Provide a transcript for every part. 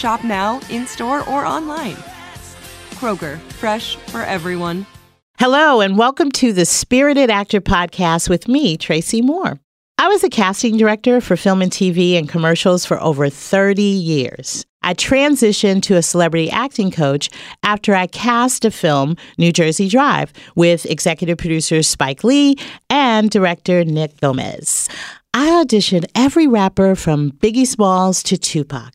Shop now, in store, or online. Kroger, fresh for everyone. Hello, and welcome to the Spirited Actor Podcast with me, Tracy Moore. I was a casting director for film and TV and commercials for over 30 years. I transitioned to a celebrity acting coach after I cast a film, New Jersey Drive, with executive producer Spike Lee and director Nick Gomez. I auditioned every rapper from Biggie Smalls to Tupac.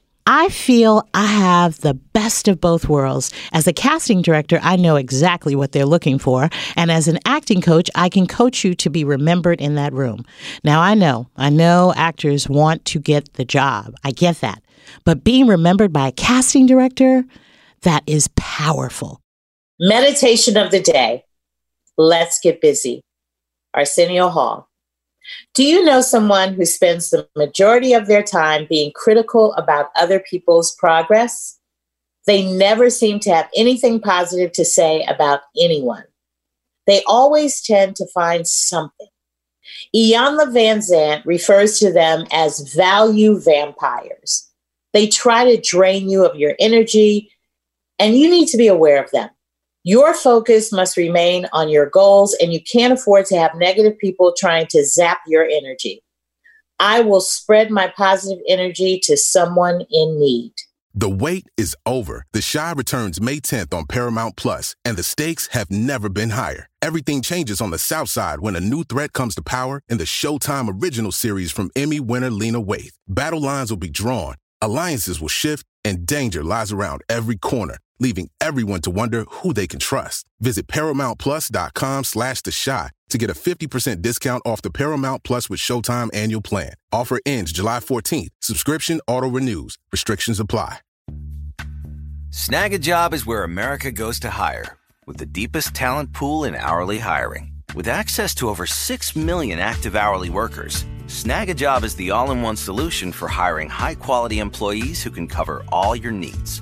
I feel I have the best of both worlds. As a casting director, I know exactly what they're looking for. And as an acting coach, I can coach you to be remembered in that room. Now, I know, I know actors want to get the job. I get that. But being remembered by a casting director, that is powerful. Meditation of the day. Let's get busy. Arsenio Hall. Do you know someone who spends the majority of their time being critical about other people's progress? They never seem to have anything positive to say about anyone. They always tend to find something. Iyanla Vanzant refers to them as value vampires. They try to drain you of your energy, and you need to be aware of them. Your focus must remain on your goals, and you can't afford to have negative people trying to zap your energy. I will spread my positive energy to someone in need. The wait is over. The Chi returns May 10th on Paramount Plus, and the stakes have never been higher. Everything changes on the South Side when a new threat comes to power in the Showtime original series from Emmy winner Lena Waithe. Battle lines will be drawn, alliances will shift, and danger lies around every corner leaving everyone to wonder who they can trust. Visit ParamountPlus.com slash The Chi to get a 50% discount off the Paramount Plus with Showtime annual plan. Offer ends July 14th. Subscription auto-renews. Restrictions apply. Snagajob is where America goes to hire, with the deepest talent pool in hourly hiring. With access to over 6 million active hourly workers, Snagajob is the all-in-one solution for hiring high-quality employees who can cover all your needs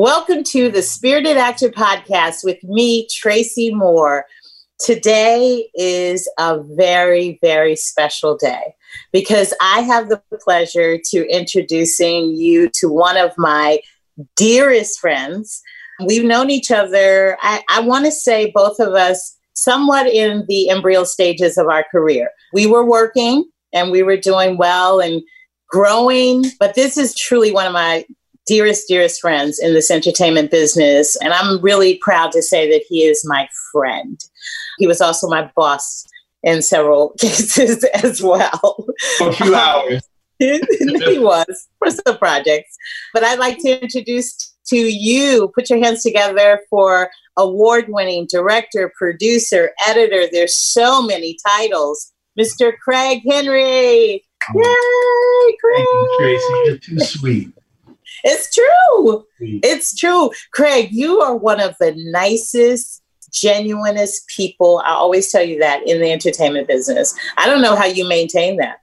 Welcome to the Spirited Actor Podcast with me, Tracy Moore. Today is a very, very special day because I have the pleasure to introducing you to one of my dearest friends. We've known each other, I, I want to say both of us somewhat in the embryo stages of our career. We were working and we were doing well and growing, but this is truly one of my dearest, dearest friends in this entertainment business. And I'm really proud to say that he is my friend. He was also my boss in several cases as well. For a few hours. he was for some projects. But I'd like to introduce to you, put your hands together for award winning director, producer, editor. There's so many titles. Mr. Craig Henry. Oh, Yay, Craig. Thank you, Tracy. You're too sweet. It's true. It's true. Craig, you are one of the nicest, genuinest people. I always tell you that in the entertainment business. I don't know how you maintain that.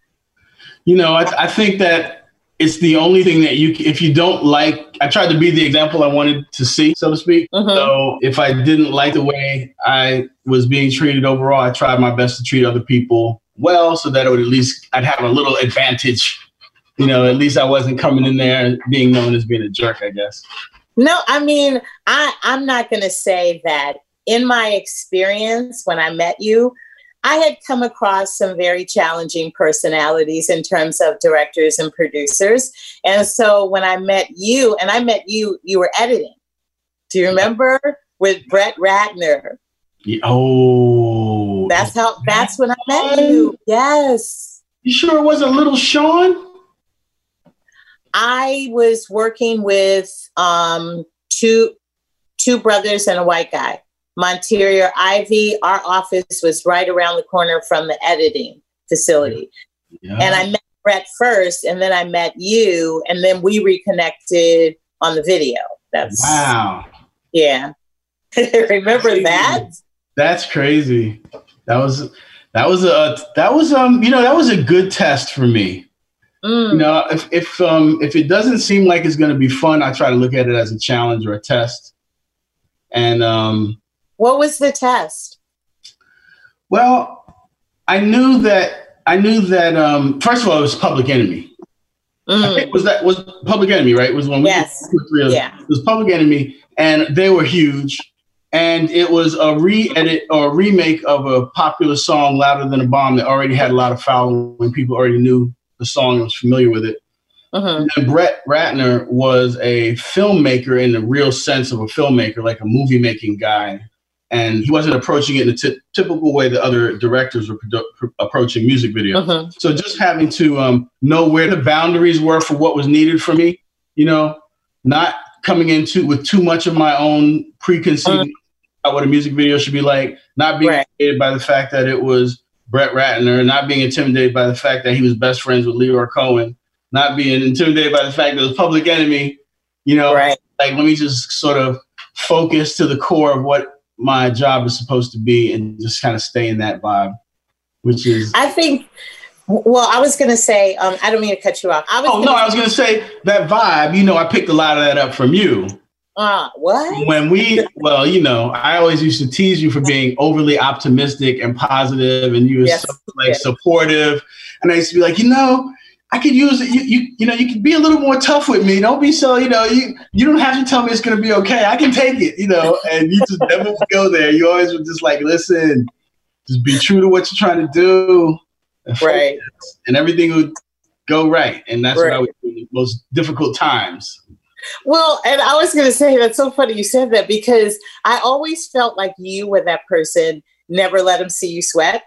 You know, I, I think that it's the only thing that you, if you don't like, I tried to be the example I wanted to see, so to speak. Mhm. So if I didn't like the way I was being treated overall, I tried my best to treat other people well so that it would at least, I'd have a little advantage. You know, at least I wasn't coming in there being known as being a jerk, I guess. No, I mean, I, I'm not going to say that in my experience when I met you, I had come across some very challenging personalities in terms of directors and producers. And so when I met you, and I met you, you were editing. Do you remember with Brett Ratner? Yeah, Oh. That's how, that's when I met you. Yes. You sure it wasn't little Sean? I was working with um, two two brothers and a white guy. Monterior Ivy. Our office was right around the corner from the editing facility, Yeah. and I met Brett first, and then I met you, and then we reconnected on the video. That's wow. yeah. Remember that? That's crazy. That was that was a that was um you know that was a good test for me. Mm. You know, if if um if it doesn't seem like it's going to be fun, I try to look at it as a challenge or a test. And um What was the test? well, I knew that I knew that um first of all it was Public Enemy. I Mm. think was that was Public Enemy, right? It was when we Yes. two three of them. Yeah. It was Public Enemy, and they were huge. And it was a re-edit or a remake of a popular song, "Louder Than a Bomb," that already had a lot of following. People already knew the song and was familiar with it. Mhm. And Brett Ratner was a filmmaker in the real sense of a filmmaker, like a movie making guy. And he wasn't approaching it in the ty- typical way that other directors were produ- pr- approaching music videos. Mhm. So just having to um, know where the boundaries were for what was needed for me, you know, not coming into with too much of my own preconceived about what a music video should be like, not being Right. by the fact that it was Brett Ratner, not being intimidated by the fact that he was best friends with Lyor Cohen, not being intimidated by the fact that it was Public Enemy, you know, Right. like let me just sort of focus to the core of what my job is supposed to be and just kind of stay in that vibe, which is I think. Well, I was going to say. Um, I don't mean to cut you off. I was. Oh no, I was gonna say that vibe. You know, I picked a lot of that up from you. Uh, what? When we, well, you know, I always used to tease you for being overly optimistic and positive, and you were Yes, so like yes. supportive. And I used to be like, you know, I could use it. You, you, you know, you can be a little more tough with me. Don't be so, you know, you, you don't have to tell me it's going to be okay. I can take it, you know, and you just never would go there. You always would just like, listen, just be true to what you're trying to do. And right. And everything would go right. And that's right. what I would do in the most difficult times. Well, and I was going to say, that's so funny you said that because I always felt like you were that person, never let them see you sweat.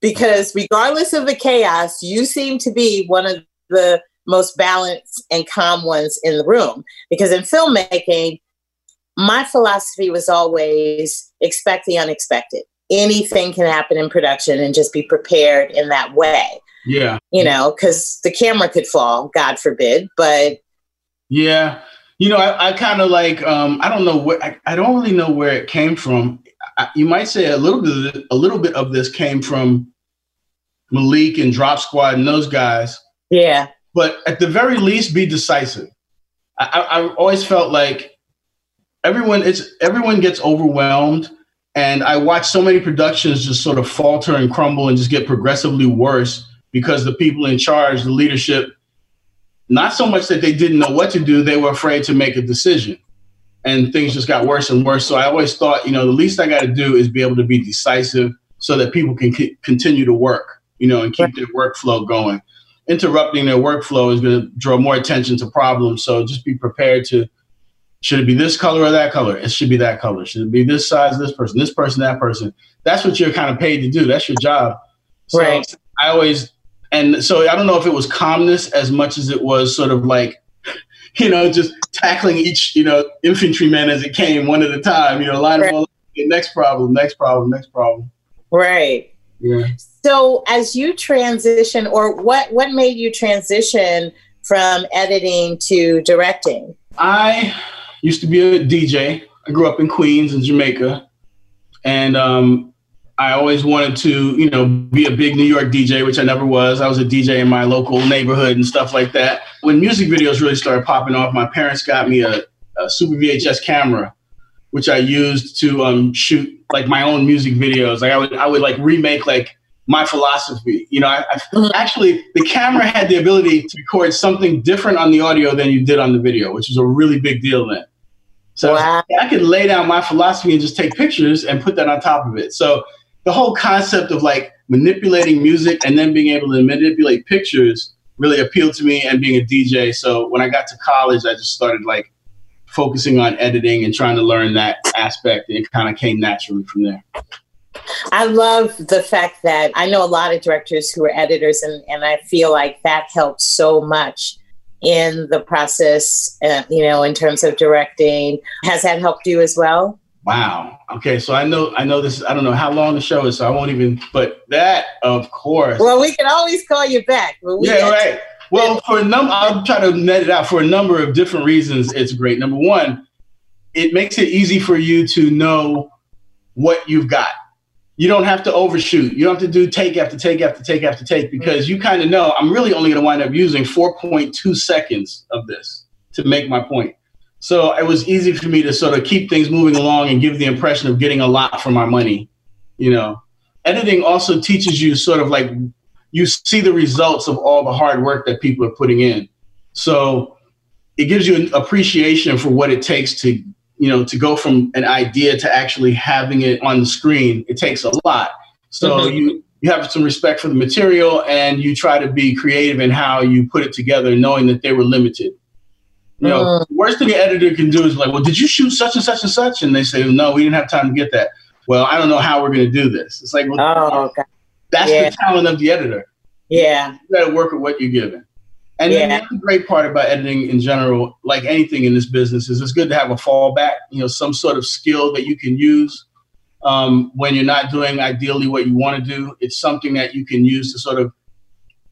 Because regardless of the chaos, you seem to be one of the most balanced and calm ones in the room. Because in filmmaking, my philosophy was always expect the unexpected. Anything can happen in production and just be prepared in that way. Yeah. You know, because the camera could fall, God forbid, but. Yeah. You know, I, I kind of like, um, I don't know where, I, I, don't really know where it came from. I, you might say a little bit, of, a little bit of this came from Malik and Drop Squad and those guys. Yeah. But at the very least, be decisive. I, I always felt like everyone, it's everyone gets overwhelmed, and I watch so many productions just sort of falter and crumble and just get progressively worse because the people in charge, the leadership, not so much that they didn't know what to do, they were afraid to make a decision. And things just got worse and worse. So I always thought, you know, the least I got to do is be able to be decisive so that people can c- continue to work, you know, and keep their workflow going. Interrupting their workflow is going to draw more attention to problems. So just be prepared to should it be this color or that color? It should be that color. Should it be this size, this person, this person, that person? That's what you're kind of paid to do. That's your job. So right. I always and so I don't know if it was calmness as much as it was sort of like, you know, just tackling each, you know, infantryman as it came one at a time, you know, line right. them all up, next problem, next problem, next problem. Right. Yeah. So as you transition or what what made you transition from editing to directing? I used to be a DJ. I grew up in Queens in Jamaica. And um, I always wanted to, you know, be a big New York DJ, which I never was. I was a DJ in my local neighborhood and stuff like that. When music videos really started popping off, my parents got me a, a Super VHS camera, which I used to um, shoot like my own music videos. Like I would, I would like remake like my philosophy. You know, I, I actually the camera had the ability to record something different on the audio than you did on the video, which was a really big deal then. So wow. I could lay down my philosophy and just take pictures and put that on top of it. So the whole concept of like manipulating music and then being able to manipulate pictures really appealed to me and being a DJ. So when I got to college, I just started like focusing on editing and trying to learn that aspect and it kind of came naturally from there. I love the fact that I know a lot of directors who are editors, and, and I feel like that helps so much in the process, uh, you know, in terms of directing. Has that helped you as well? Wow. Okay, so I know I know this. I don't know how long the show is, so I won't even. But that, of course. Well, we can always call you back. yeah, right. Well, for a number, I'll try to net it out for a number of different reasons. It's great. Number one, it makes it easy for you to know what you've got. You don't have to overshoot. You don't have to do take after take after take after take because you kind of know I'm really only going to wind up using 4.2 seconds of this to make my point. So it was easy for me to sort of keep things moving along and give the impression of getting a lot for my money. You know, editing also teaches you sort of like you see the results of all the hard work that people are putting in. So it gives you an appreciation for what it takes to, you know, to go from an idea to actually having it on the screen. It takes a lot. So mm-hmm. you you have some respect for the material and you try to be creative in how you put it together, knowing that they were limited. You know, uh, worst thing an editor can do is like, well, did you shoot such and such and such? And they say, no, we didn't have time to get that. Well, I don't know how we're going to do this. It's like, well, oh, okay. that's yeah. the talent of the editor. Yeah. You got to work with what you're given. And yeah. then the great part about editing in general, like anything in this business, is it's good to have a fallback, you know, some sort of skill that you can use um, when you're not doing ideally what you want to do. It's something that you can use to sort of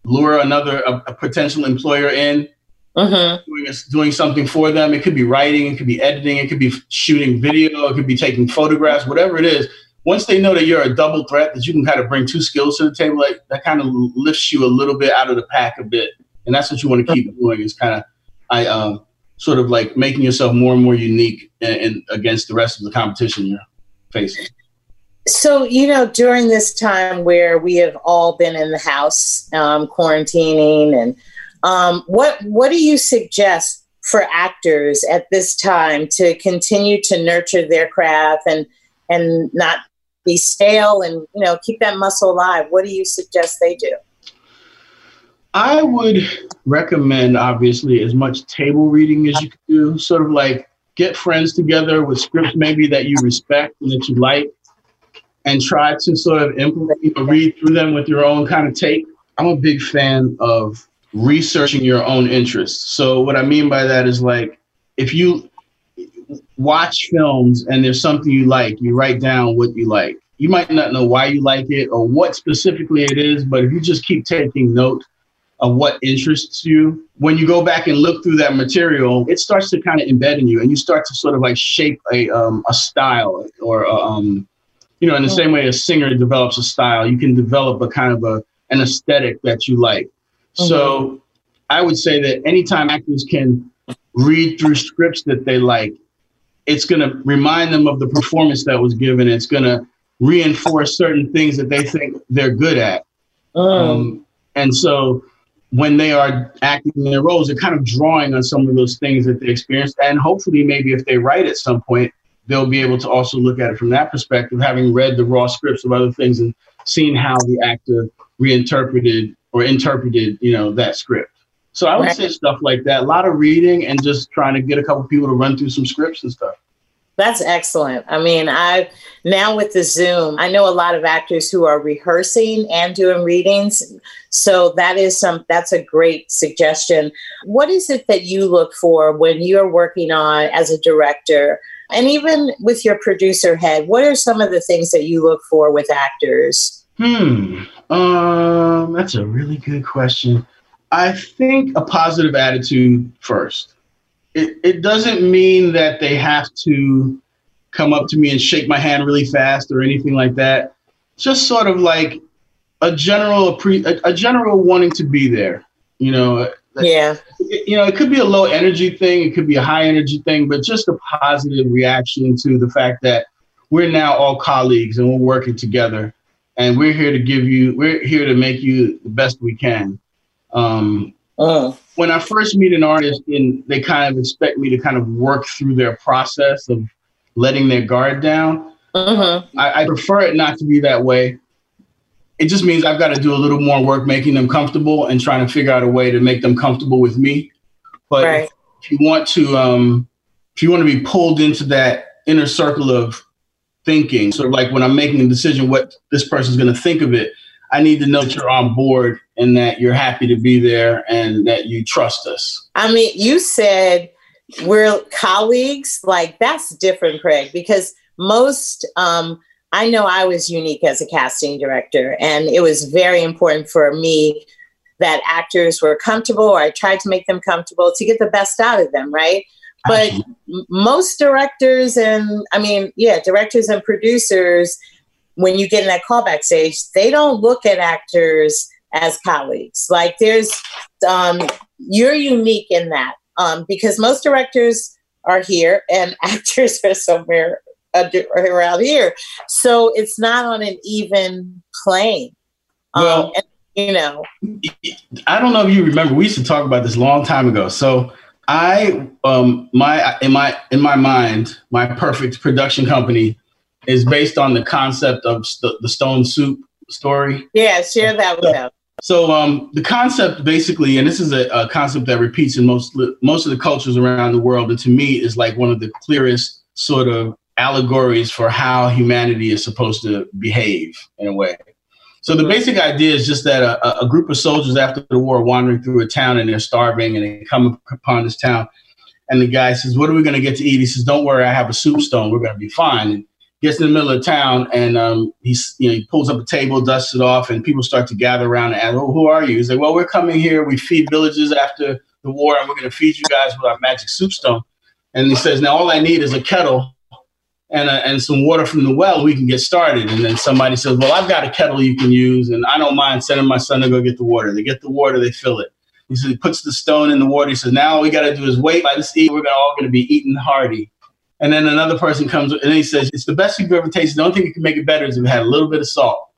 lure another a, a potential employer in uh-huh. doing, doing something for them. It could be writing, it could be editing, it could be shooting video, it could be taking photographs, whatever it is. Once they know that you're a double threat, that you can kind of bring two skills to the table, like that kind of lifts you a little bit out of the pack a bit. And that's what you want to keep doing is kind of, I um, sort of like making yourself more and more unique and, and against the rest of the competition you're facing. So, you know, during this time where we have all been in the house, um, quarantining and Um, what What do you suggest for actors at this time to continue to nurture their craft and and not be stale and you know keep that muscle alive? What do you suggest they do? I would recommend, obviously, as much table reading as you can do. Sort of like get friends together with scripts maybe that you respect and that you like, and try to sort of implement, know, read through them with your own kind of take. I'm a big fan of researching your own interests. So what I mean by that is like if you watch films and there's something you like, you write down what you like. You might not know why you like it or what specifically it is, but if you just keep taking note of what interests you. When you go back and look through that material, it starts to kind of embed in you, and you start to sort of like shape a um, a style, or um, you know, in the same way a singer develops a style, you can develop a kind of a an aesthetic that you like. Mm-hmm. So, I would say that anytime actors can read through scripts that they like, it's going to remind them of the performance that was given. It's going to reinforce certain things that they think they're good at. Mm. Um, and so when they are acting in their roles, they're kind of drawing on some of those things that they experienced. And hopefully, maybe if they write at some point, they'll be able to also look at it from that perspective, having read the raw scripts of other things and seen how the actor reinterpreted or interpreted, you know, that script. So I would right. say stuff like that. A lot of reading and just trying to get a couple people to run through some scripts and stuff. That's excellent. I mean, I now with the Zoom, I know a lot of actors who are rehearsing and doing readings. So that is some that's a great suggestion. What is it that you look for when you're working on as a director? And even with your producer head, what are some of the things that you look for with actors? Hmm. Um, that's a really good question. I think a positive attitude first it, it doesn't mean that they have to come up to me and shake my hand really fast or anything like that. Just sort of like a general a, a general wanting to be there. You know. Yeah. You know, it could be a low energy thing, it could be a high energy thing, but just a positive reaction to the fact that we're now all colleagues and we're working together, and we're here to give you, we're here to make you the best we can. Um, uh. When I first meet an artist and they kind of expect me to kind of work through their process of letting their guard down, uh-huh. I, I prefer it not to be that way. It just means I've got to do a little more work making them comfortable and trying to figure out a way to make them comfortable with me. But right. if you want to, um, if you want to be pulled into that inner circle of thinking, of like when I'm making a decision, what this person's going to think of it, I need to know that you're on board and that you're happy to be there and that you trust us. I mean, you said we're colleagues. Like that's different, Craig, because most, um, I know I was unique as a casting director, and it was very important for me that actors were comfortable, or I tried to make them comfortable to get the best out of them, right? But most directors and I mean, yeah, directors and producers when you get in that callback stage, they don't look at actors as colleagues. Like there's, um, you're unique in that um, because most directors are here and actors are somewhere around here. So it's not on an even plane. Um, well, um, and, you know, I don't know if you remember, we used to talk about this a long time ago. So I, um, my, in my, in my mind, my perfect production company is based on the concept of st- the stone soup story. Yeah, share that with them. So um, the concept basically, and this is a, a, concept that repeats in most most of the cultures around the world, and to me is like one of the clearest sort of allegories for how humanity is supposed to behave in a way. So the basic idea is just that a, a group of soldiers after the war are wandering through a town and they're starving, and they come upon this town, and the guy says, "What are we going to get to eat?" He says, "Don't worry, I have a soup stone. We're going to be fine." And gets in the middle of town and um, he's you know he pulls up a table, dusts it off, and people start to gather around and ask, "Oh, who are you?" He's like, "Well, we're coming here. We feed villages after the war, and we're going to feed you guys with our magic soup stone." And he says, "Now all I need is a kettle." And, uh, and some water from the well, we can get started. And then somebody says, Well, I've got a kettle you can use, and I don't mind sending my son to go get the water. They get the water, they fill it. He says, He puts the stone in the water. He says, Now all we got to do is wait by this eat. We're all going to be eating hearty. And then another person comes and he says, It's the best you've ever tasted. The only thing that can make it better is if it had a little bit of salt.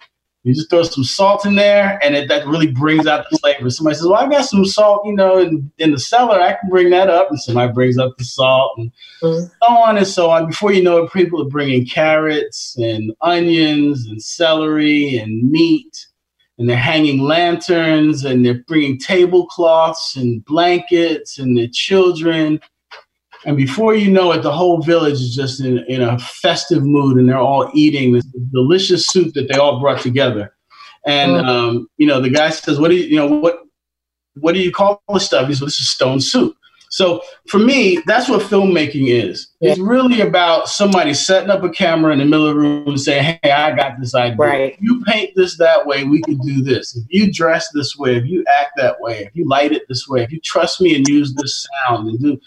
You just throw some salt in there, and it, that really brings out the flavor. Somebody says, "Well, I got some salt, you know, in, in the cellar. I can bring that up." And somebody brings up the salt, and mm-hmm. so on and so on. Before you know it, people are bringing carrots and onions and celery and meat, and they're hanging lanterns, and they're bringing tablecloths and blankets, and their children. And before you know it, the whole village is just in, in a festive mood and they're all eating this delicious soup that they all brought together. And, mm. um, you know, the guy says, what do you, you know, what, what do you call this stuff? He says, this is stone soup. So for me, that's what filmmaking is. It's really about somebody setting up a camera in the middle of the room and saying, Hey, I got this idea. Right. If you paint this that way, we can do this. If you dress this way, if you act that way, if you light it this way, if you trust me and use this sound and do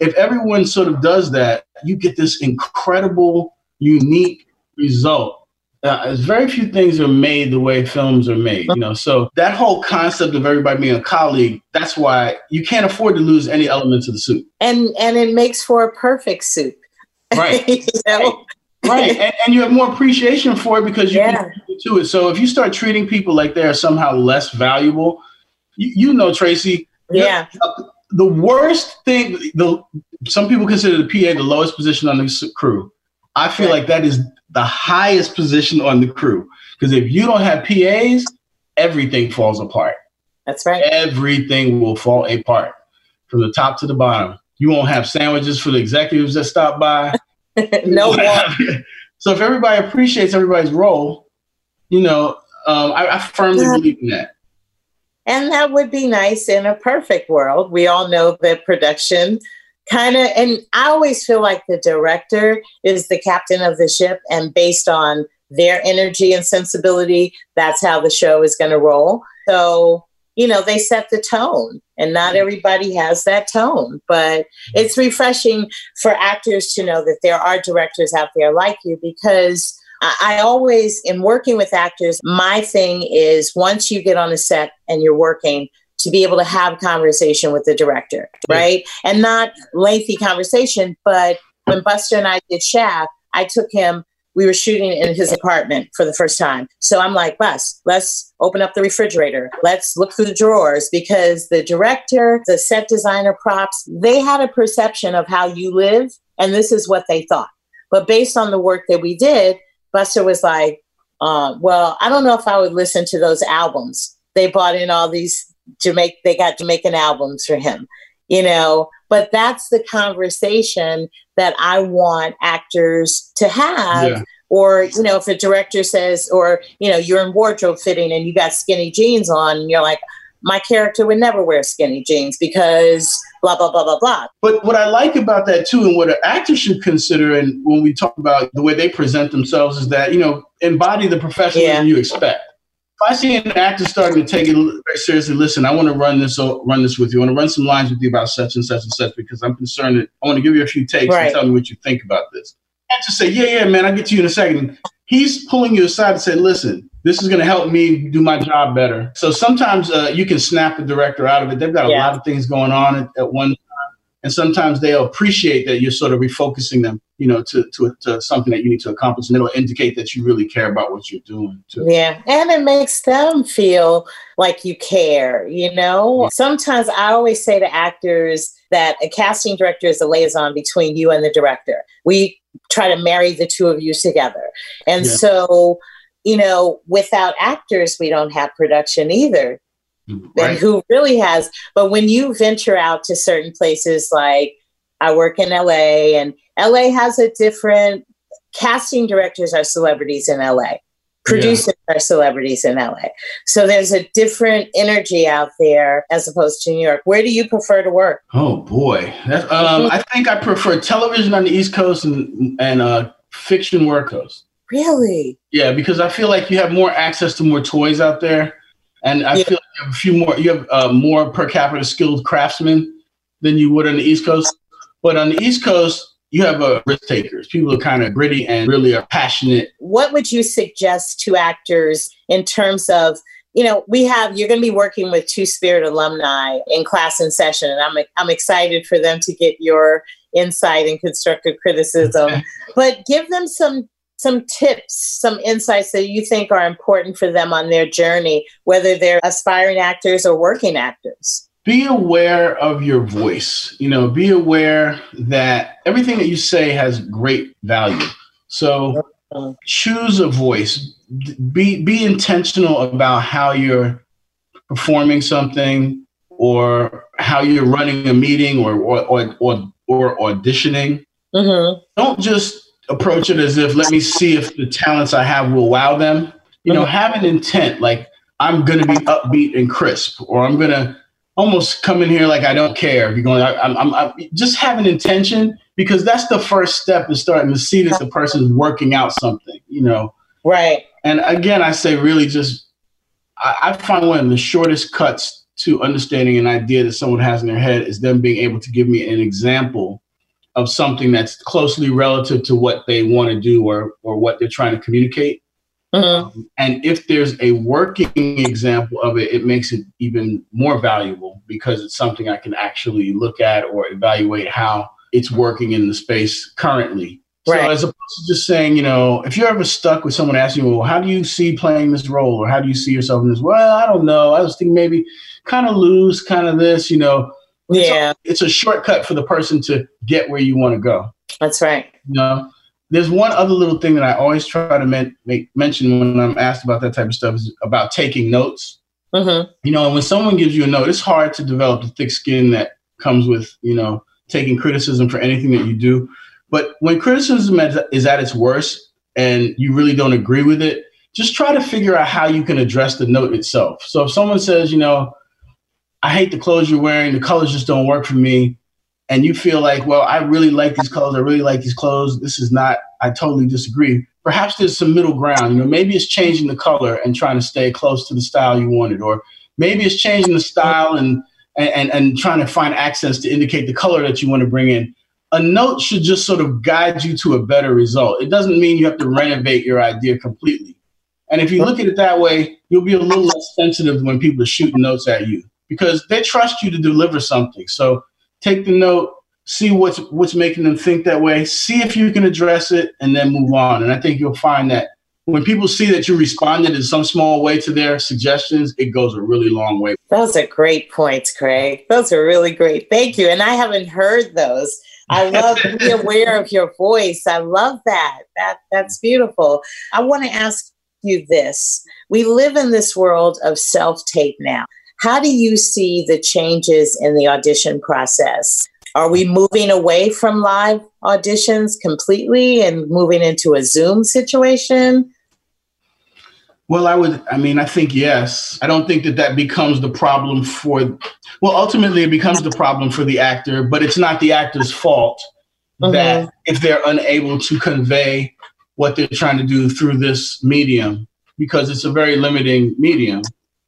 if everyone sort of does that, you get this incredible, unique result. Uh, very few things are made the way films are made, you know. So that whole concept of everybody being a colleague, that's why you can't afford to lose any elements of the soup. And and it makes for a perfect soup. Right. you know? Right. And, and, you have more appreciation for it because you yeah. can to it. So if you start treating people like they're somehow less valuable, you, you know, Tracy. Yeah the worst thing, the some people consider the PA the lowest position on the crew. I feel like that is the highest position on the crew because if you don't have PAs, everything falls apart. That's right. Everything will fall apart from the top to the bottom. You won't have sandwiches for the executives that stop by. no one. So if everybody appreciates everybody's role, you know, um, I, I, firmly yeah. believe in that. And that would be nice in a perfect world. We all know that production kind of, and I always feel like the director is the captain of the ship, and based on their energy and sensibility, that's how the show is going to roll. So, you know, they set the tone, and not mm-hmm. everybody has that tone, but mm-hmm. it's refreshing for actors to know that there are directors out there like you because I always, in working with actors, my thing is once you get on a set and you're working, to be able to have conversation with the director, right? Yeah. And not lengthy conversation, but when Busta and I did Shaft, I took him, we were shooting in his apartment for the first time. So I'm like, Bus, let's open up the refrigerator. Let's look through the drawers because the director, the set designer, props, they had a perception of how you live, and this is what they thought. But based on the work that we did, Busta was like, uh, well, I don't know if I would listen to those albums. They bought in all these Jamaican, they got Jamaican albums for him, you know, but that's the conversation that I want actors to have. Yeah. Or, you know, if a director says, or, you know, you're in wardrobe fitting and you got skinny jeans on, and you're like, my character would never wear skinny jeans because blah blah blah blah blah. But what I like about that too, and what an actor should consider, and when we talk about the way they present themselves, is that you know embody the professionalism yeah. you expect. If I see an actor starting to take it very seriously, listen, I want to run this run this with you. I want to run some lines with you about such and such and such because I'm concerned that I want to give you a few takes right. and tell me what you think about this. And just say, yeah, yeah, man, I'll get to you in a second. He's pulling you aside and say, listen, this is going to help me do my job better. So sometimes uh, you can snap the director out of it. They've got a yeah. lot of things going on at, at, one time. And sometimes they'll appreciate that you're sort of refocusing them, you know, to, to, to something that you need to accomplish. And it'll indicate that you really care about what you're doing. Too. Yeah. And it makes them feel like you care, you know? Yeah. Sometimes I always say to actors that a casting director is a liaison between you and the director. We try to marry the two of you together. And yeah. so you know, without actors, we don't have production either. Right. And who really has? But when you venture out to certain places, like I work in LA, and LA has a different casting directors are celebrities in LA, producers yeah. are celebrities in LA. So there's a different energy out there as opposed to New York. Where do you prefer to work? Oh boy, um, I think I prefer television on the East Coast and and uh, fiction work coast. Really? Yeah, because I feel like you have more access to more toys out there, and I yeah. feel like you have a few more. You have uh, more per capita skilled craftsmen than you would on the East Coast. But on the East Coast, you have uh, risk takers. People are kind of gritty and really are passionate. What would you suggest to actors in terms of you know, we have you're going to be working with Two Spirit alumni in class and session, and I'm I'm excited for them to get your insight and constructive criticism. but give them some some tips, some insights that you think are important for them on their journey, whether they're aspiring actors or working actors? Be aware of your voice. You know, be aware that everything that you say has great value. So choose a voice. Be be intentional about how you're performing something or how you're running a meeting or or or, or, or auditioning. Mm-hmm. Don't just approach it as if let me see if the talents I have will wow them. You know, have an intent like I'm going to be upbeat and crisp, or I'm going to almost come in here like I don't care. You're going, I, I'm, I'm, I'm, just have an intention because that's the first step in starting to see that the person's working out something. You know, right? And again, I say really just I, I find one of the shortest cuts to understanding an idea that someone has in their head is them being able to give me an example of something that's closely relative to what they want to do or or what they're trying to communicate. Mm-hmm. Um, and if there's a working example of it, it makes it even more valuable because it's something I can actually look at or evaluate how it's working in the space currently. Right. So as opposed to just saying, you know, if you're ever stuck with someone asking you, well, how do you see playing this role or how do you see yourself in this? Well, I don't know. I was thinking maybe kind of loose, kind of this, you know, it's yeah. A, it's a shortcut for the person to get where you want to go. That's right. You know, there's one other little thing that I always try to men- make mention when I'm asked about that type of stuff is about taking notes. Mm-hmm. You know, when someone gives you a note, it's hard to develop the thick skin that comes with, you know, taking criticism for anything that you do. But when criticism is at its worst and you really don't agree with it, just try to figure out how you can address the note itself. So if someone says, you know, I hate the clothes you're wearing. The colors just don't work for me. And you feel like, well, I really like these colors. I really like these clothes. This is not, I totally disagree. Perhaps there's some middle ground. You know, maybe it's changing the color and trying to stay close to the style you wanted, or maybe it's changing the style and and and trying to find accents to indicate the color that you want to bring in. A note should just sort of guide you to a better result. It doesn't mean you have to renovate your idea completely. And if you look at it that way, you'll be a little less sensitive when people are shooting notes at you because they trust you to deliver something. So take the note, see what's what's making them think that way, see if you can address it, and then move on. And I think you'll find that when people see that you responded in some small way to their suggestions, it goes a really long way. Those are great points, Craig. Those are really great. Thank you. And I haven't heard those. I love to be aware of your voice. I love that. That that's beautiful. I want to ask you this. We live in this world of self-tape now. How do you see the changes in the audition process? Are we moving away from live auditions completely and moving into a Zoom situation? Well, I would, I mean, I think yes. I don't think that that becomes the problem for, well, ultimately it becomes the problem for the actor, but it's not the actor's fault mm-hmm. that if they're unable to convey what they're trying to do through this medium, because it's a very limiting medium.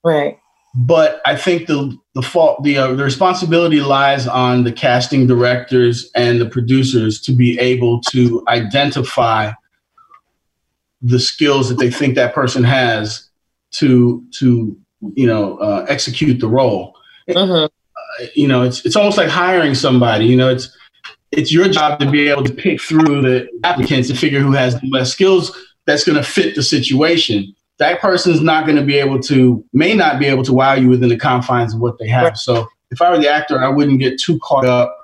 Right but I think the the fault the uh, the responsibility lies on the casting directors and the producers to be able to identify the skills that they think that person has to to you know uh, execute the role. Uh-huh. Uh, you know, it's it's almost like hiring somebody. You know, it's it's your job to be able to pick through the applicants and figure who has the best skills that's going to fit the situation that person's not going to be able to, may not be able to wow you within the confines of what they have. Right. So if I were the actor, I wouldn't get too caught up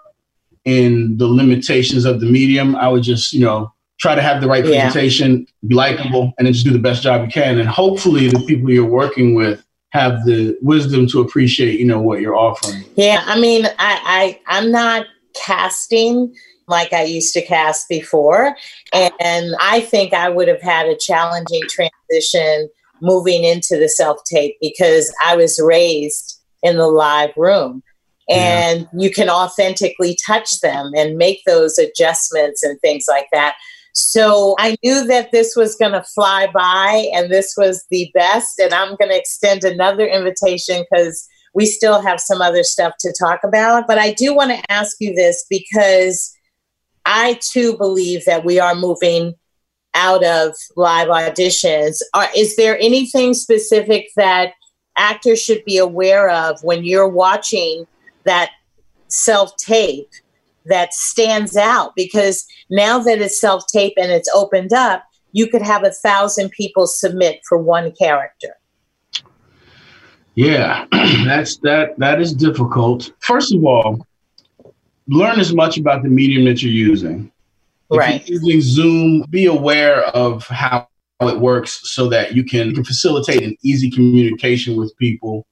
in the limitations of the medium. I would just, you know, try to have the right presentation, yeah. be likable, and then just do the best job you can. And hopefully, the people you're working with have the wisdom to appreciate, you know, what you're offering. Yeah, I mean, I, I I'm not casting like I used to cast before. And I think I would have had a challenging transition moving into the self tape because I was raised in the live room. And yeah. you can authentically touch them and make those adjustments and things like that. So I knew that this was going to fly by and this was the best. And I'm going to extend another invitation because we still have some other stuff to talk about. But I do want to ask you this because I too believe that we are moving out of live auditions. Are, is there anything specific that actors should be aware of when you're watching that self tape that stands out? Because now that it's self tape and it's opened up, you could have a thousand people submit for one character. Yeah, that's that that is difficult. First of all, learn as much about the medium that you're using. If right. You're using Zoom, be aware of how it works so that you can, can facilitate an easy communication with people.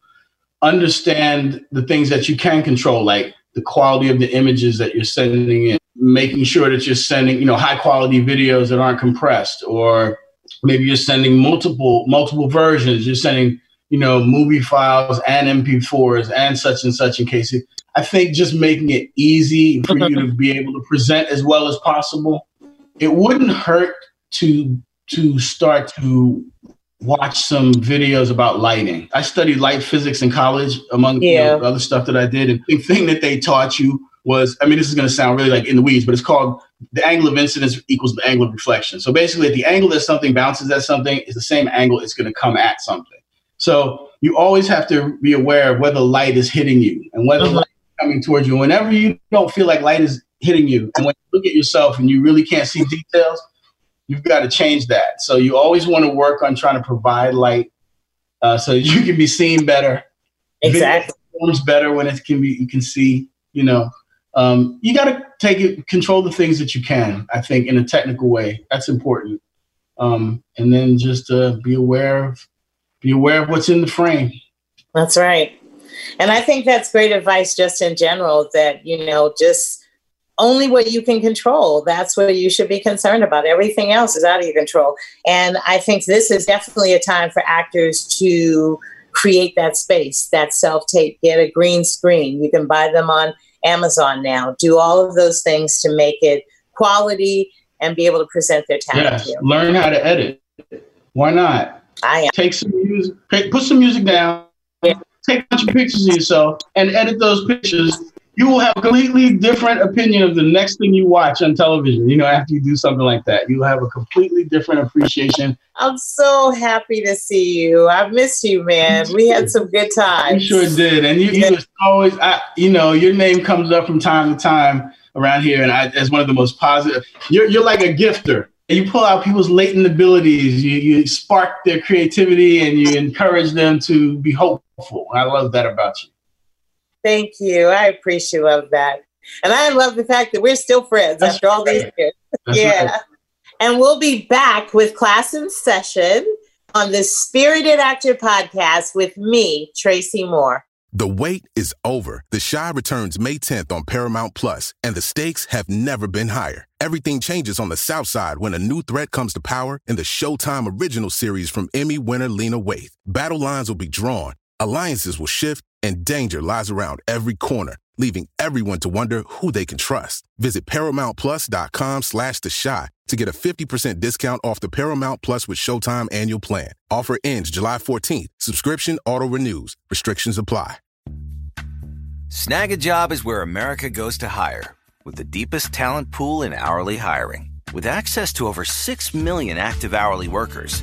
Understand the things that you can control, like the quality of the images that you're sending in, making sure that you're sending, you know, high quality videos that aren't compressed, or maybe you're sending multiple multiple versions. You're sending, you know, movie files and MP4s and such and such in case it, I think just making it easy for you to be able to present as well as possible. It wouldn't hurt to to start to watch some videos about lighting. I studied light physics in college, among yeah. you know, other stuff that I did. And the thing that they taught you was, I mean, this is going to sound really like in the weeds, but it's called the angle of incidence equals the angle of reflection. So basically, at the angle that something bounces at something is the same angle it's going to come at something. So you always have to be aware of whether light is hitting you and whether mm-hmm. Coming towards you. Whenever you don't feel like light is hitting you, and when you look at yourself and you really can't see details, you've got to change that. So you always want to work on trying to provide light uh, so you can be seen better. Exactly. Performs better when it can be you can see. You know, um, you got to take it, control the things that you can. I think in a technical way, that's important. Um, and then just uh, be aware of be aware of what's in the frame. That's right. And I think that's great advice just in general that, you know, just only what you can control. That's what you should be concerned about. Everything else is out of your control. And I think this is definitely a time for actors to create that space, that self tape, get a green screen. You can buy them on Amazon now. Do all of those things to make it quality and be able to present their talent. Yes, learn how to edit. Why not? I am. Take some music, put some music down. Take a bunch of pictures of yourself, and edit those pictures you will have a completely different opinion of the next thing you watch on television. You know, after you do something like that, you'll have a completely different appreciation. I'm so happy to see you. I missed you, man. We had some good times. You sure did, and you, you was always, I, you know, your name comes up from time to time around here, and I, as one of the most positive. You're you're like a gifter. You pull out people's latent abilities. You you spark their creativity, and you encourage them to be hopeful. I love that about you. Thank you. I appreciate love that. And I love the fact that we're still friends That's after all these years. yeah. Right. And we'll be back with class in session on the Spirited Actor podcast with me, Tracy Moore. The wait is over. The Chi returns May 10th on Paramount Plus, and the stakes have never been higher. Everything changes on the South Side when a new threat comes to power in the Showtime original series from Emmy winner Lena Waithe. Battle lines will be drawn, alliances will shift and danger lies around every corner, leaving everyone to wonder who they can trust. Visit ParamountPlus.com slash The Chi to get a 50% discount off the Paramount Plus with Showtime annual plan. Offer ends July 14th. Subscription auto-renews. Restrictions apply. Snagajob is where America goes to hire, with the deepest talent pool in hourly hiring. With access to over 6 million active hourly workers,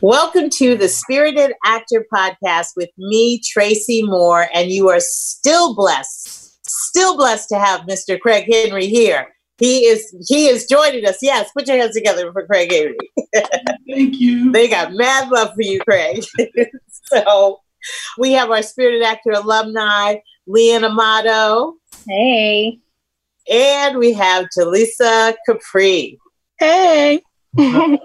Welcome to the Spirited Actor Podcast with me, Tracy Moore, and you are still blessed, still blessed to have Mr. Craig Henry here. He is he is joining us. Yes, put your hands together for Craig Henry. Thank you. they got mad love for you, Craig. so we have our Spirited Actor alumni, Leon Amato. Hey. And we have Jaleesa Capri. Hey.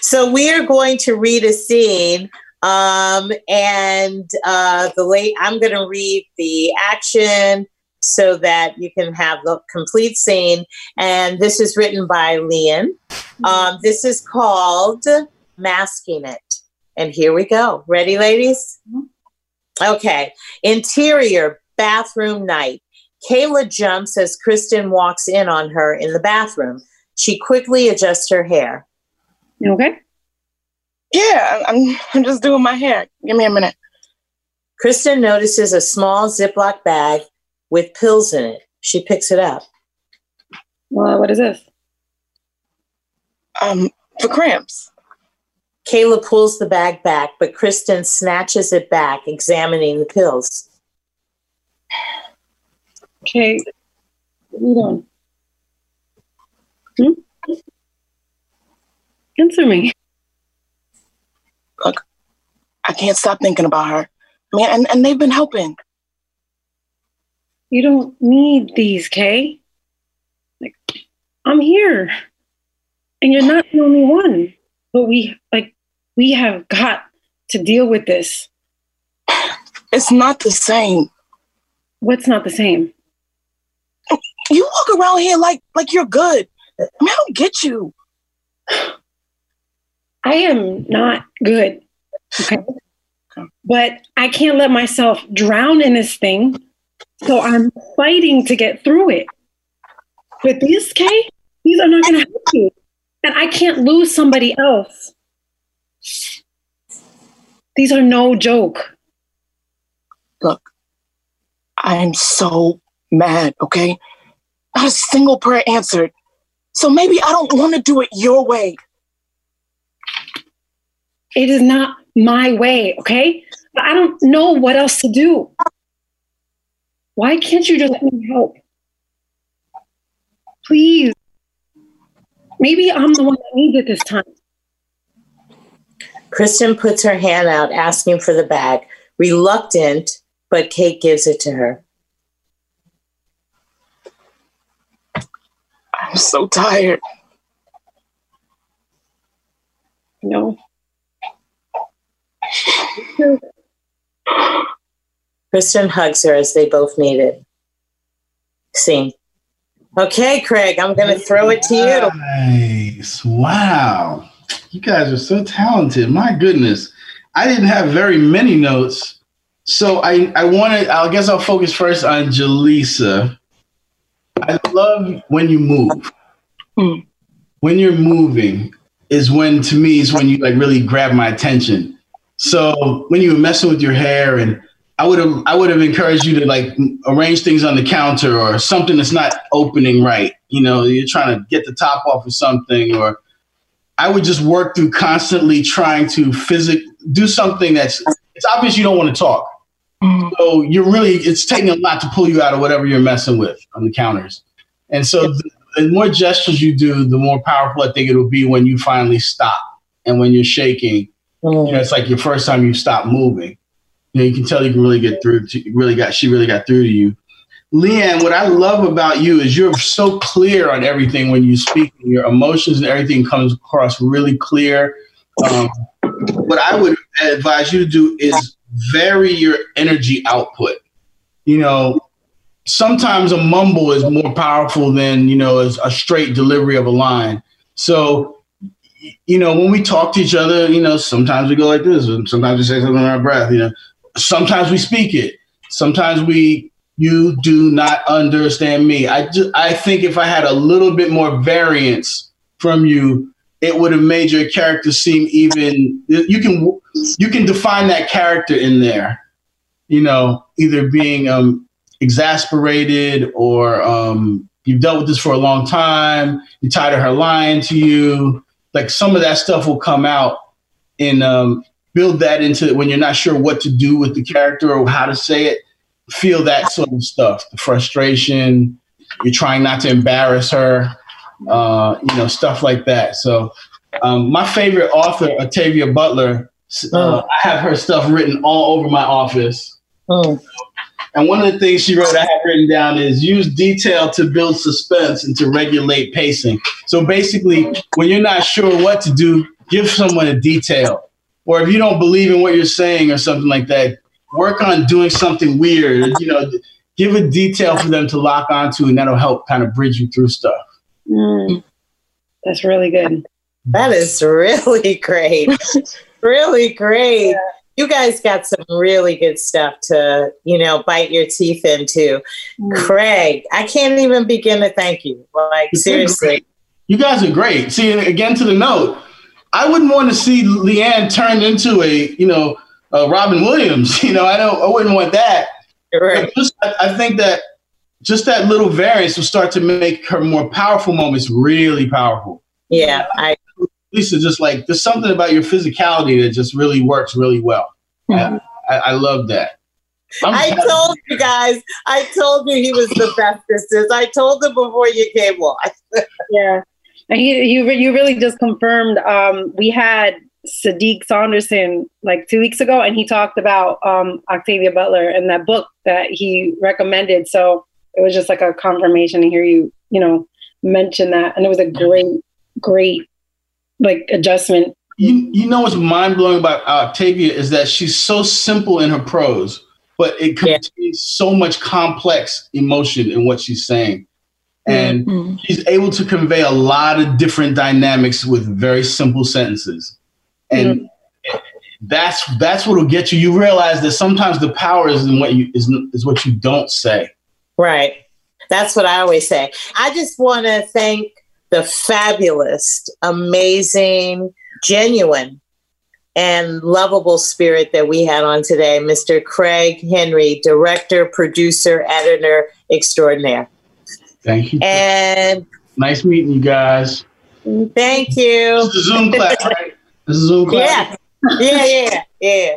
so we are going to read a scene um, and uh, the late i'm going to read the action so that you can have the complete scene. And this is written by leon um, this is called masking it. And here we go. Ready ladies? Okay. Interior bathroom night. Kayla jumps as kristen walks in on her in the bathroom. She quickly adjusts her hair You okay? Yeah, I'm, I'm just doing my hair. Give me a minute. Kristen notices a small Ziploc bag with pills in it. She picks it up. Well, what is this? Um, for cramps. Kayla pulls the bag back, but Kristen snatches it back, examining the pills. Okay. What are you doing? Hmm? Answer me. Look, I can't stop thinking about her. I mean, and, and they've been helping. You don't need these, Kay. Like, I'm here. And you're not the only one. But we, like, we have got to deal with this. It's not the same. What's not the same? You walk around here like like you're good. I mean, I don't get you. I am not good. Okay. But I can't let myself drown in this thing. So I'm fighting to get through it. But these, Kay, these are not going to help you. And I can't lose somebody else. These are no joke. Look, I am so mad, okay? Not a single prayer answered. So maybe I don't want to do it your way. It is not my way, okay? But I don't know what else to do. Why can't you just let me help? Please. Maybe I'm the one that needs it this time. Kristen puts her hand out, asking for the bag. Reluctant, but Kate gives it to her. I'm so tired. No. Kristen hugs her as they both need it. Scene. Okay, Craig, I'm going to throw it to you. Nice. Wow. You guys are so talented. My goodness. I didn't have very many notes. So I, I wanted, I guess I'll focus first on Jaleesa. I love when you move. Mm. When you're moving is when, to me, is when you like really grab my attention. So when you were messing with your hair and I would have I would have encouraged you to like arrange things on the counter or something that's not opening right. You know, you're trying to get the top off of something, or I would just work through constantly trying to physic do something that's it's obvious you don't want to talk. Mm. So you're really it's taking a lot to pull you out of whatever you're messing with on the counters. And so the, the more gestures you do, the more powerful I think it will be when you finally stop and when you're shaking. You know, it's like your first time you stop moving you know, you can tell you can really get through to really got she really got through to you. Leanne, what I love about you is you're so clear on everything when you speak. Your emotions and everything comes across really clear. Um, what I would advise you to do is vary your energy output. You know, sometimes a mumble is more powerful than you know a straight delivery of a line. So you know, when we talk to each other, you know, sometimes we go like this, and sometimes we say something in our breath. You know, sometimes we speak it. Sometimes we, you do not understand me. I just, I think if I had a little bit more variance from you, it would have made your character seem even. You can you can define that character in there. You know, either being um, exasperated or um, you've dealt with this for a long time. You're tired of her lying to you. Like some of that stuff will come out and um, build that into when you're not sure what to do with the character or how to say it. Feel that sort of stuff, the frustration. You're trying not to embarrass her, uh, you know, stuff like that. So, um, my favorite author, Octavia Butler, uh, I have her stuff written all over my office. Mm. And one of the things she wrote, I have written down is use detail to build suspense and to regulate pacing. So basically, when you're not sure what to do, give someone a detail. Or if you don't believe in what you're saying or something like that, work on doing something weird. You know, give a detail for them to lock onto, and that'll help kind of bridge you through stuff. Mm. That's really good. That is really great. really great. Yeah you guys got some really good stuff to, you know, bite your teeth into. Mm. Craig, I can't even begin to thank you. Like, seriously. You guys are great. See, again, to the note, I wouldn't want to see Leanne turned into a, you know, a Robin Williams. You know, I don't, I wouldn't want that. Right. Just, I think that just that little variance will start to make her more powerful moments really powerful. Yeah, I Lisa, just like there's something about your physicality that just really works really well. Mm-hmm. I, I, love that. I'm i told you guys, I told you he was the bestest. I told him before you came on. yeah. And he, you, you really just confirmed. Um, we had Sadiq Saunderson like two weeks ago, and he talked about um, Octavia Butler and that book that he recommended. So it was just like a confirmation to hear you, you know, mention that. And it was a great, great like adjustment. You, you know what's mind blowing about Octavia is that she's so simple in her prose, but it contains yeah. so much complex emotion in what she's saying. And mm-hmm. she's able to convey a lot of different dynamics with very simple sentences. And mm-hmm. that's that's what will get you. You realize that sometimes the power is in what you is, is what you don't say. Right. That's what I always say. I just want to thank the fabulous, amazing, genuine, and lovable spirit that we had on today, Mr. Craig Henry, director, producer, editor extraordinaire. Thank you. And nice meeting you guys. Thank you. This is Zoom class, right? This is Zoom class. Yeah, yeah, yeah, yeah.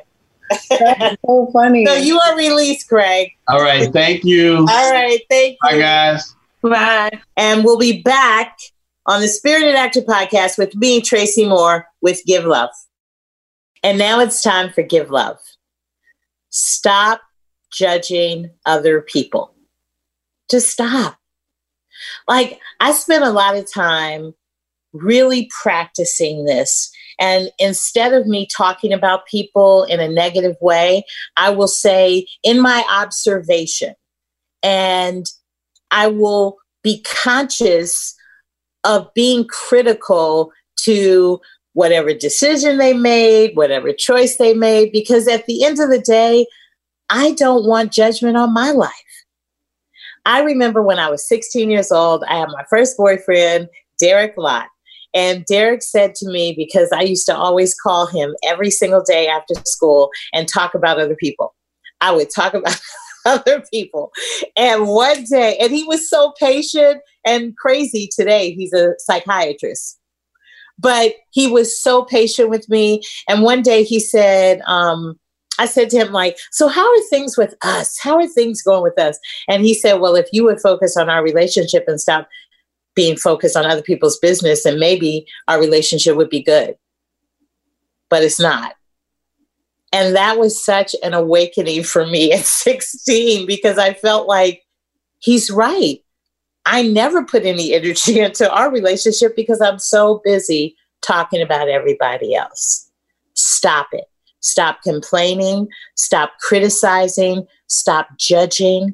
That's so funny. So you are released, Craig. All right. Thank you. All right. Thank you. Bye, guys. Bye. And we'll be back on the Spirited Actor podcast with me, Tracy Moore, with Give Love. And now it's time for Give Love. Stop judging other people. Just stop. Like, I spent a lot of time really practicing this. And instead of me talking about people in a negative way, I will say, in my observation, and I will be conscious of being critical to whatever decision they made, whatever choice they made, because at the end of the day, I don't want judgment on my life. I remember when I was 16 years old, I had my first boyfriend, Derek Lott. And Derek said to me, because I used to always call him every single day after school and talk about other people, I would talk about other people. And one day, and he was so patient and crazy today. He's a psychiatrist. But he was so patient with me. And one day he said, um, I said to him, like, so how are things with us? How are things going with us? And he said, well, if you would focus on our relationship and stop being focused on other people's business, then maybe our relationship would be good. But it's not. And that was such an awakening for me at 16 because I felt like he's right. I never put any energy into our relationship because I'm so busy talking about everybody else. Stop it. Stop complaining. Stop criticizing. Stop judging.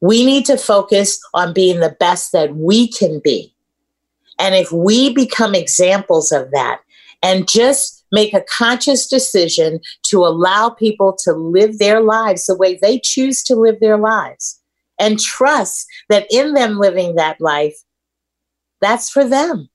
We need to focus on being the best that we can be. And if we become examples of that and just make a conscious decision to allow people to live their lives the way they choose to live their lives and trust that in them living that life, that's for them.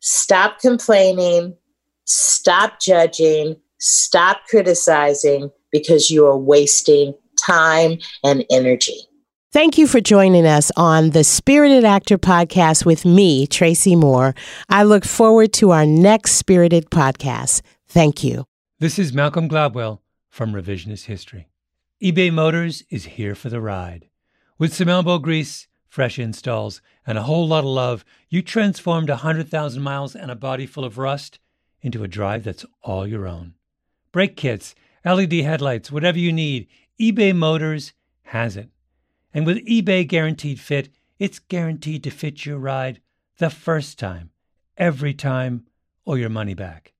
Stop complaining, stop judging, stop criticizing because you are wasting time and energy. Thank you for joining us on the Spirited Actor podcast with me, Tracy Moore. I look forward to our next Spirited podcast. Thank you. This is Malcolm Gladwell from Revisionist History. eBay Motors is here for the ride. With some elbow grease, fresh installs, and a whole lot of love, you transformed 100,000 miles and a body full of rust into a drive that's all your own. Brake kits, LED headlights, whatever you need, eBay Motors has it. And with eBay Guaranteed Fit, it's guaranteed to fit your ride the first time, every time, or your money back.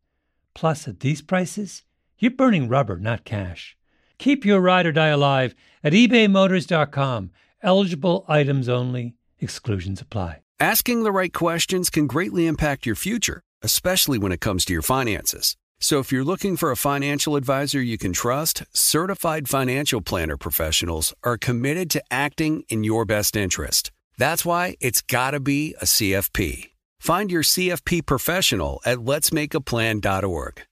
Plus, at these prices, you're burning rubber, not cash. Keep your ride or die alive at ebaymotors.com. Eligible items only, exclusions apply. Asking the right questions can greatly impact your future, especially when it comes to your finances. So if you're looking for a financial advisor you can trust, certified financial planner professionals are committed to acting in your best interest. That's why it's got to be a CFP. Find your CFP professional at letsmakeaplan.org.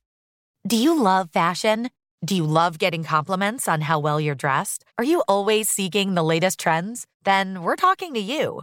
Do you love fashion? Do you love getting compliments on how well you're dressed? Are you always seeking the latest trends? Then we're talking to you.